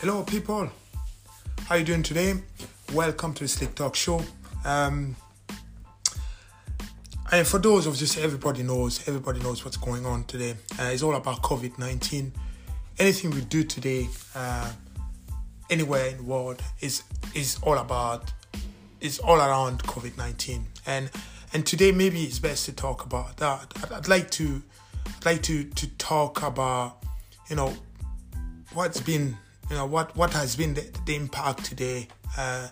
Hello, people. How you doing today? Welcome to the Slick Talk Show. Um, and for those of just everybody knows, everybody knows what's going on today. Uh, it's all about COVID nineteen. Anything we do today, uh, anywhere in the world, is is all about is all around COVID nineteen. And and today maybe it's best to talk about that. I'd, I'd like to I'd like to to talk about you know what's been you know what what has been the, the impact today uh,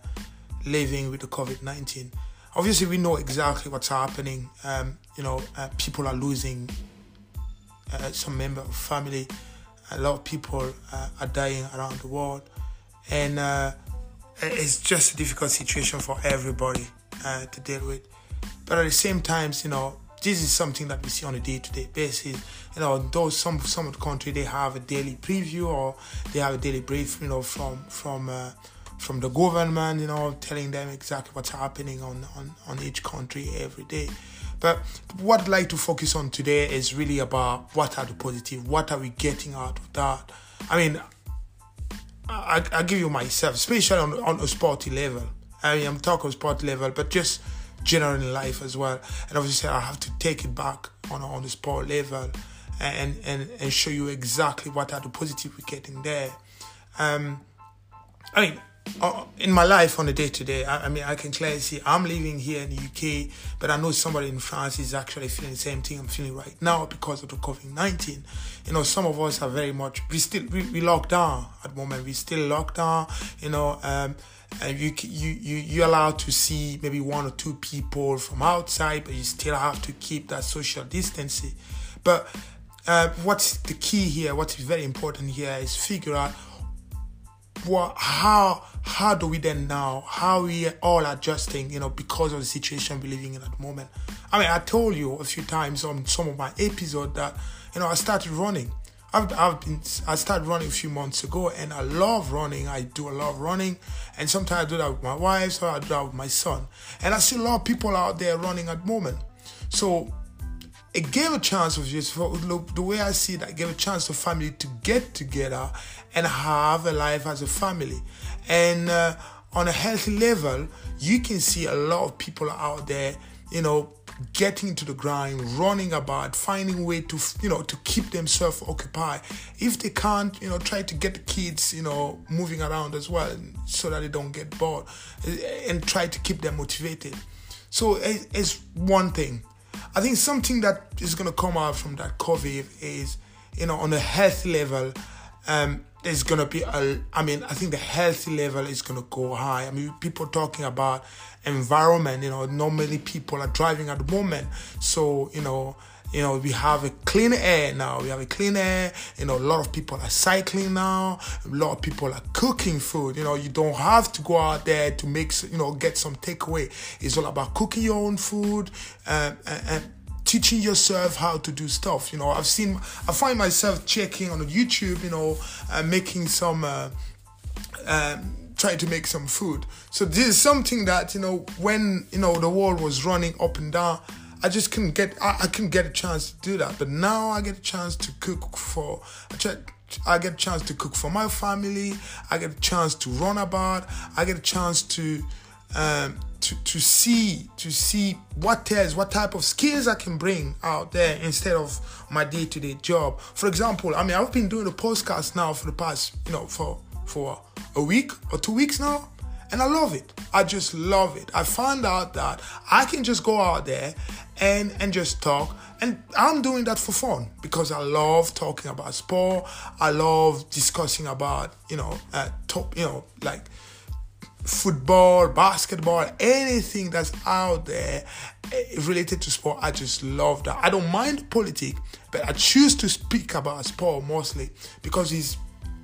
living with the COVID nineteen. Obviously, we know exactly what's happening. Um, you know, uh, people are losing uh, some member of family. A lot of people uh, are dying around the world, and uh, it's just a difficult situation for everybody uh, to deal with. But at the same time, you know, this is something that we see on a day-to-day basis. You know, those some some of the country they have a daily preview or they have a daily brief, you know, from from uh, from the government, you know, telling them exactly what's happening on, on, on each country every day. But what I'd like to focus on today is really about what are the positive, what are we getting out of that. I mean, I, I give you myself, especially on, on a sporty level. I mean, I'm talking sport level, but just general in life as well. And obviously, I have to take it back on on the sport level and and and show you exactly what are the positive we're getting there. Um, I mean, uh, in my life on a day to day, I mean, I can clearly see I'm living here in the UK, but I know somebody in France is actually feeling the same thing I'm feeling right now because of the COVID 19. You know, some of us are very much, we still, we, we locked down at the moment, we still locked down, you know, um, and you, you, you, you're allowed to see maybe one or two people from outside, but you still have to keep that social distancing. But uh, what's the key here, what's very important here is figure out what how how do we then now how we all adjusting you know because of the situation we're living in at the moment i mean i told you a few times on some of my episode that you know i started running I've, I've been i started running a few months ago and i love running. I do a lot of running. And sometimes i do that with my wife so i do that with my son. And i see a lot of people out there running at the moment. So it gave a chance of just the way I see it, gave a chance for family to get together and have a life as a family. And uh, on a healthy level, you can see a lot of people out there, you know, getting to the grind, running about, finding way to, you know, to keep themselves occupied. If they can't, you know, try to get the kids, you know, moving around as well, so that they don't get bored, and try to keep them motivated. So it's one thing I think something that is going to come out from that COVID is, you know, on a health level, um, there's to be a, I mean, I think the healthy level is to go high. I mean, people talking about environment, you know, normally people are driving at the moment. So, you know, you know, we have a clean air now. We have a clean air. You know, a lot of people are cycling now. A lot of people are cooking food. You know, you don't have to go out there to make, you know, get some takeaway. It's all about cooking your own food uh, and, and teaching yourself how to do stuff. You know, I've seen, I find myself checking on YouTube, you know, uh, making some, uh, um, trying to make some food. So this is something that, you know, when, you know, the world was running up and down, I just couldn't get I, I couldn't get a chance to do that. But now I get a chance to cook for I try, I get a chance to cook for my family. I get a chance to run about. I get a chance to um, to to see to see what else, what type of skills I can bring out there instead of my day to day job. For example, I mean I've been doing a podcast now for the past you know for for a week or two weeks now and I love it. I just love it. I found out that I can just go out there and and just talk and I'm doing that for fun because I love talking about sport. I love discussing about, you know, uh, top, you know, like football, basketball, anything that's out there eh, related to sport. I just love that. I don't mind politics, but I choose to speak about sport mostly because it's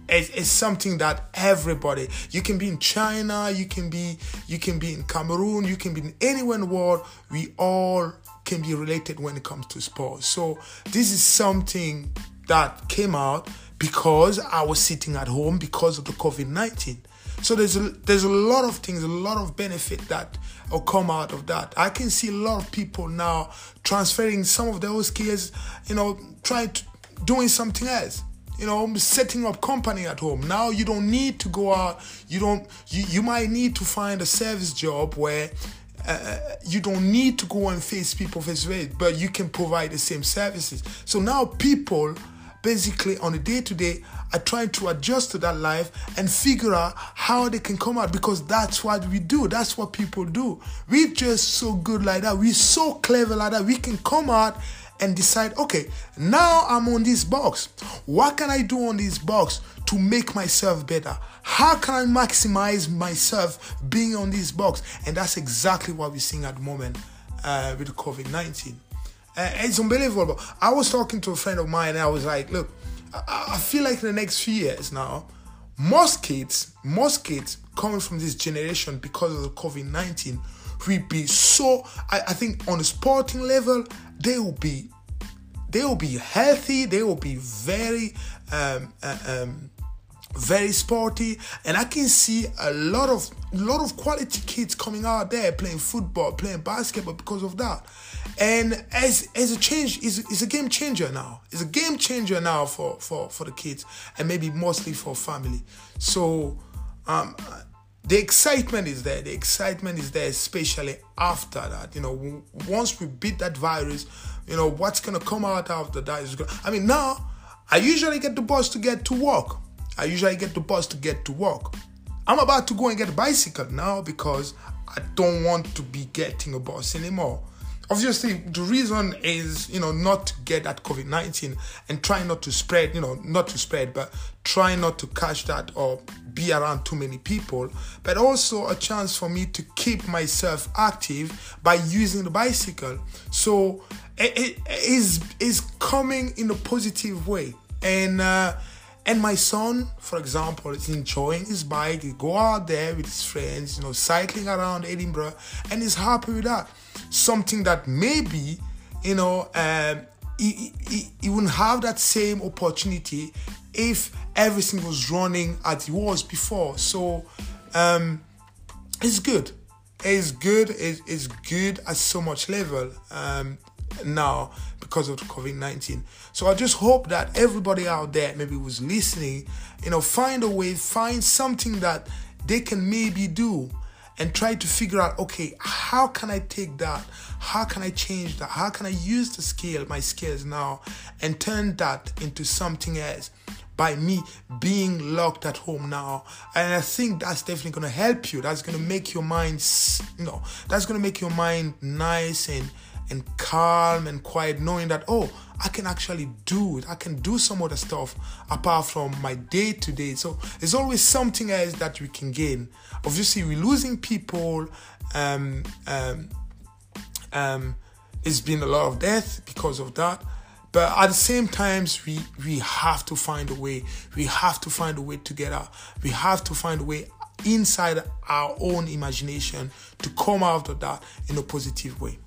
it's, it's, something that everybody you can be in china you can be you can be in cameroon you can be in anywhere in the world we all can be related when it comes to sports so this is something that came out because i was sitting at home because of the covid-19 so there's a, there's a lot of things a lot of benefit that will come out of that. I can see a lot of people now transferring some of those skills you know trying to doing something else you know setting up company at home. Now you don't need to go out you don't you, you might need to find a service job where uh, you don't need to go and face people face to face but you can provide the same services. So now people basically on a day to day are trying to adjust to that life and figure out how they can come out because that's what we do. That's what people do. We're just so good like that. We're so clever like that. We can come out and decide, okay, now I'm on this box. What can I do on this box to make myself better? How can I maximize myself being on this box? And that's exactly what we're seeing at the moment uh, with COVID 19. Uh, it's unbelievable. I was talking to a friend of mine and I was like, look, I, I feel like in the next few years now, most kids, most kids coming from this generation because of the COVID 19 will be so I, I think on a sporting level, they will be they will be healthy, they will be very um, uh, um, very sporty, and I can see a lot of lot of quality kids coming out there playing football, playing basketball because of that. And as as a change is is a game changer now. It's a game changer now for for for the kids and maybe mostly for family. So um the excitement is there. The excitement is there, especially after that. You know, once we beat that virus, you know what's gonna come out after that is good. I mean, now I usually get the bus to get to work. I usually get the bus to get to work. I'm about to go and get a bicycle now because I don't want to be getting a bus anymore. Obviously, the reason is, you know, not to get that COVID 19 and try not to spread, you know, not to spread, but try not to catch that or be around too many people, but also a chance for me to keep myself active by using the bicycle. So it is is coming in a positive way. And uh, and my son, for example, is enjoying his bike. He go out there with his friends, you know, cycling around Edinburgh, and he's happy with that. Something that maybe, you know, um, he, he, he wouldn't have that same opportunity if everything was running as it was before. So um, it's good. It's good. It's, it's good at so much level. Um, now because of COVID 19. So I just hope that everybody out there, maybe who's listening, you know, find a way, find something that they can maybe do and try to figure out okay how can i take that? How can i change that? How can i use the skill my skills now and turn that into something else by me being locked at home now? And i think that's definitely going to help you. That's going to make your mind you know that's going to make your mind nice and and calm and quiet, knowing that, oh, I can actually do it. I can do some other stuff apart from my day to day. So there's always something else that we can gain. Obviously, we're losing people. Um, um, um, it's been a lot of death because of that. But at the same times, we we have to find a way. We have to find a way together. We have to find a way inside our own imagination to come out of that in a positive way.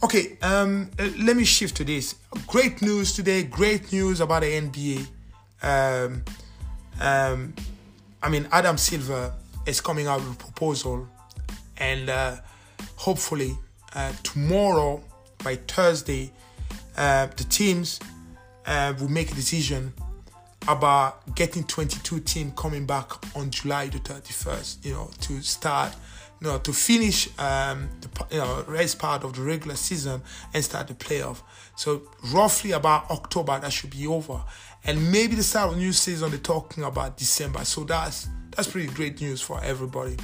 Okay, um, let me shift to this. Great news today. Great news about the NBA. Um, um, I mean, Adam Silver is coming out with a proposal, and uh, hopefully uh, tomorrow by Thursday, uh, the teams uh, will make a decision about getting 22 team coming back on July the 31st. You know, to start you know, to finish um, the you know rest part of the regular season and start the playoff. So roughly about October that should be over, and maybe the start of new season they're talking about December. So that's that's pretty great news for everybody,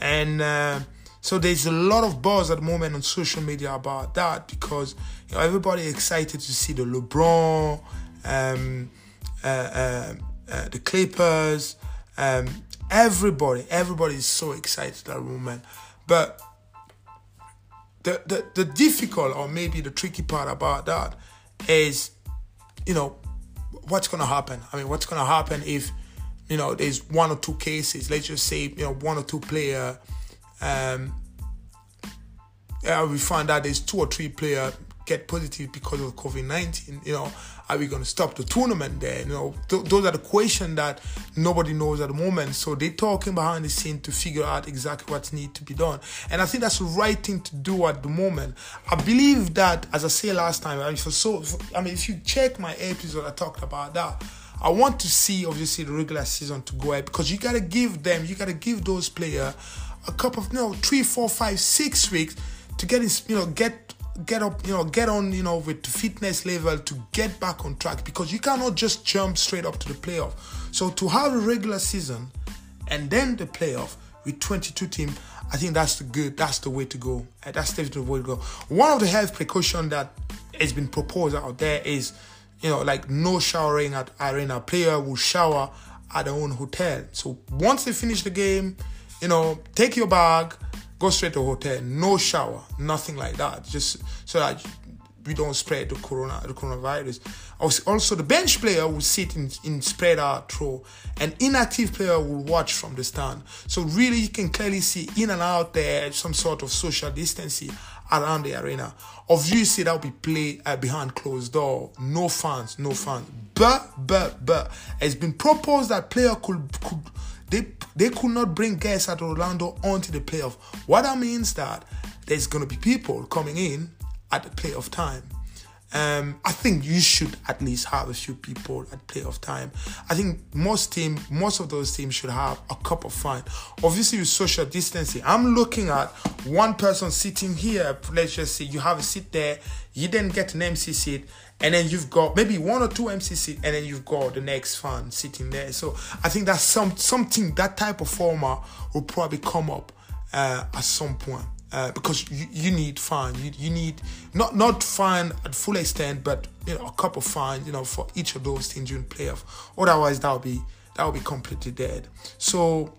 and. Uh, so there's a lot of buzz at the moment on social media about that because you know everybody excited to see the LeBron, um, uh, uh, uh the Clippers, um, Everybody, everybody is so excited at that moment. But the, the, the difficult or maybe the tricky part about that is, you know, what's going to happen? I mean, what's going to happen if, you know, there's one or two cases, let's just say, you know, one or two player, um, yeah, we find out there's two or three player get positive because of COVID 19? You know, are we going to stop the tournament there? You know, th- those are the questions that nobody knows at the moment. So they're talking behind the scene to figure out exactly what needs to be done. And I think that's the right thing to do at the moment. I believe that, as I said last time, I mean, for so, I mean, if you check my episode, I talked about that. I want to see obviously the regular season to go ahead because you gotta give them, you gotta give those players a couple of you know three, four, five, six weeks to get you know get get up you know get on you know with fitness level to get back on track because you cannot just jump straight up to the playoff. So to have a regular season and then the playoff with 22 team, I think that's the good. That's the way to go. Uh, that's definitely the way to go. One of the health precaution that has been proposed out there is, you know, like no showering at arena. Player will shower at their own hotel. So once they finish the game, you know, take your bag, go straight to hotel. No shower, nothing like that. Just so that we don't spread the corona the coronavirus. Also, the bench player will sit in, in spread out row, and inactive player will watch from the stand. So really, you can clearly see in and out there some sort of social distancing around the arena. Obviously, that will be played uh, behind closed door. No fans, no fans. But but but it's been proposed that player could could they they could not bring guests at Orlando onto the playoff. What that means that there's gonna be people coming in at the playoff time. Um, I think you should at least have a few people at playoff time. I think most team, most of those teams should have a cup of fun. Obviously, with social distancing, I'm looking at one person sitting here. Let's just say you have a seat there. You then get an MC seat, and then you've got maybe one or two MC seat, and then you've got the next fan sitting there. So I think that's some something that type of format will probably come up uh, at some point uh, because you, you need fun. You, you need not not fun at full extent, but you know a cup of fun. You know for each of those things during playoff. Otherwise, that would be that would be completely dead. So.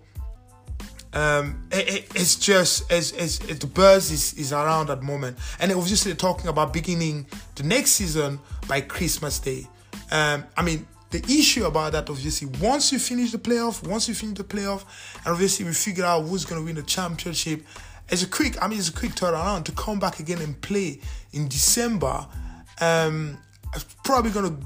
Um, it, it, it's just as, as, the buzz is, is around at the moment, and obviously talking about beginning the next season by Christmas Day. Um, I mean, the issue about that obviously once you finish the playoff, once you finish the playoff, and obviously we figure out who's going to win the championship, it's a quick, I mean, it's a quick turnaround to come back again and play in December. Um, it's probably gonna,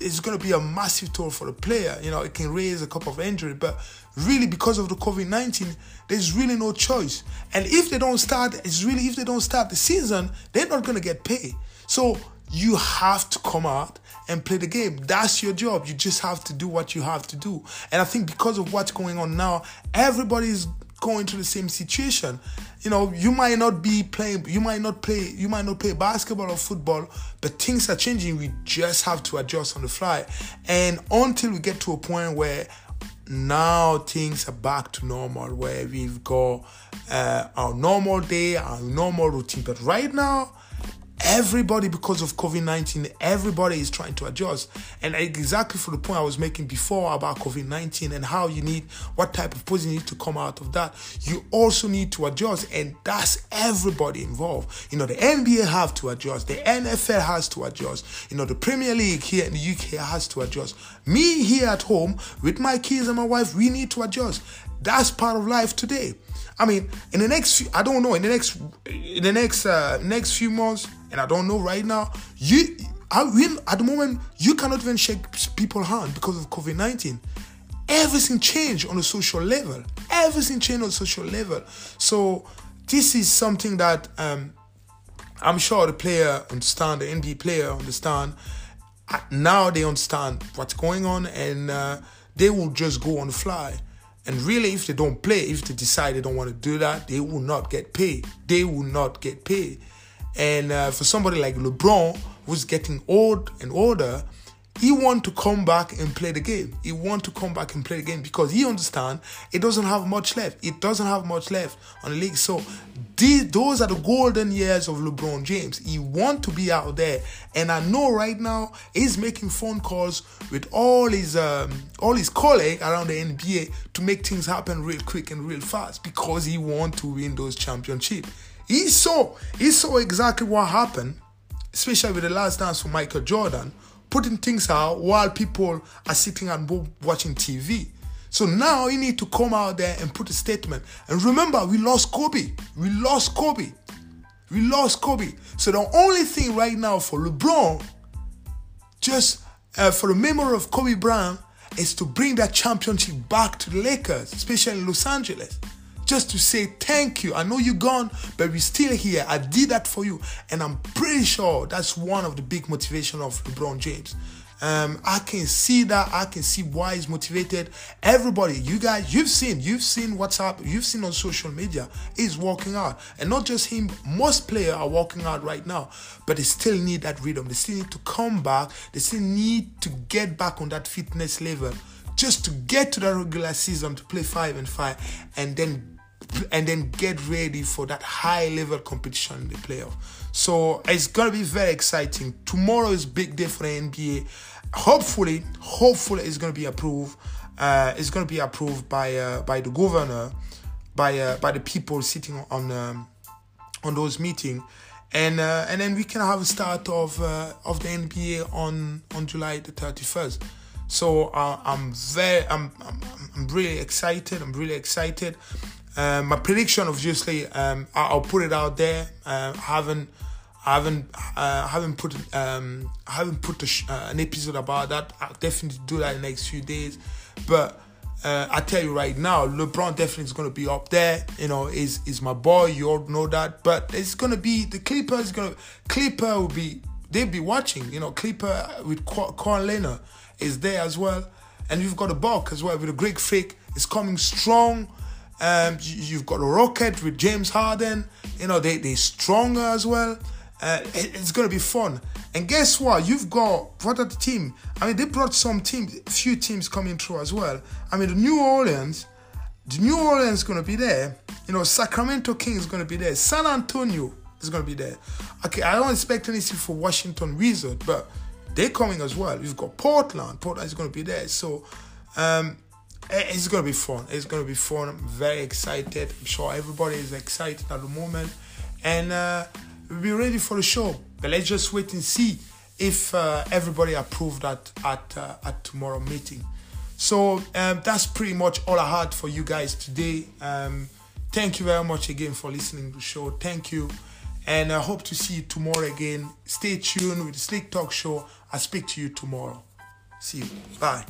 it's gonna be a massive toll for the player. You know, it can raise a couple of injury, but really because of the COVID nineteen, there's really no choice. And if they don't start, it's really if they don't start the season, they're not gonna get paid. So you have to come out and play the game. That's your job. You just have to do what you have to do. And I think because of what's going on now, everybody's going through the same situation. You know, you might not be playing, you might not play, you might not play basketball or football, but things are changing. We just have to adjust on the fly. And until we get to a point where now things are back to normal, where we've got uh, our normal day, our normal routine. But right now, everybody because of covid-19 everybody is trying to adjust. And exactly for the point i was making before about covid-19 and how you need what type of position you need to come out of that you also need to adjust. And that's everybody involved. You know the nba have to adjust. The nfl has to adjust. You know the premier league here in the uk has to adjust. Me here at home with my kids and my wife we need to adjust. That's part of life today. I mean, in the next, few, I don't know, in the next, in the next, uh, next few months, and I don't know right now. You, I mean, at the moment, you cannot even shake people's hand because of COVID nineteen. Everything changed on a social level. Everything changed on a social level. So this is something that um, I'm sure the player understand, the NBA player understand. Now they understand what's going on, and uh, they will just go on the fly. And really, if they don't play, if they decide they don't want to do that, they will not get paid. They will not get paid. And uh, for somebody like LeBron, who's getting old and older, he want to come back and play the game. He want to come back and play the game because he understand it doesn't have much left. It doesn't have much left on the league. So these, those are the golden years of LeBron James. He want to be out there, and I know right now he's making phone calls with all his um, all his colleagues around the NBA to make things happen real quick and real fast because he want to win those championships. He saw he saw exactly what happened, especially with the last dance for Michael Jordan, putting things out while people are sitting and watching TV. So now he need to come out there and put a statement. And remember, we lost Kobe. We lost Kobe. We lost Kobe. So the only thing right now for LeBron, just uh, for the memory of Kobe Bryant, is to bring that championship back to the Lakers, especially in Los Angeles just to say thank you. I know you're gone, but we're still here. I did that for you. And I'm pretty sure that's one of the big motivation of LeBron James. Um, I can see that. I can see why he's motivated. Everybody, you guys, you've seen, you've seen what's up. You've seen on social media. He's walking out, and not just him. Most players are walking out right now, but they still need that rhythm. They still need to come back. They still need to get back on that fitness level, just to get to the regular season to play five and five, and then and then get ready for that high level competition in the playoff. So it's gonna be very exciting. Tomorrow is big day for the NBA. Hopefully, hopefully it's gonna be approved. Uh, it's gonna be approved by uh, by the governor, by uh, by the people sitting on um, on those meetings, and uh, and then we can have a start of uh, of the NBA on on July the thirty first. So uh, I'm very I'm, I'm I'm really excited. I'm really excited. Um, my prediction, obviously, um, I'll put it out there. Uh, I haven't, I haven't, uh, haven't put, um, I haven't put sh- uh, an episode about that. I'll definitely do that in the next few days. But uh, I tell you right now, LeBron definitely is going to be up there. You know, is is my boy. You all know that. But it's going to be the Clippers. Going to Clipper will be. They'll be watching. You know, Clipper with Kawhi Leonard is there as well, and you've got a Buck as well with a Greek Freak. It's coming strong. Um, you've got a Rocket with James Harden. You know, they, they're stronger as well. Uh, it's going to be fun. And guess what? You've got, what are the team? I mean, they brought some teams, few teams coming through as well. I mean, the New Orleans, the New Orleans is going to be there. You know, Sacramento King is going to be there. San Antonio is going to be there. Okay, I don't expect anything for Washington Wizard, but they're coming as well. You've got Portland. Portland is going to be there. So, um, it's gonna be fun. It's gonna be fun. I'm very excited. I'm sure everybody is excited at the moment, and uh, we'll be ready for the show. But let's just wait and see if uh, everybody approved that at uh, at tomorrow meeting. So um, that's pretty much all I had for you guys today. Um, thank you very much again for listening to the show. Thank you, and I hope to see you tomorrow again. Stay tuned with the Slick Talk Show. I'll speak to you tomorrow. See you. Bye.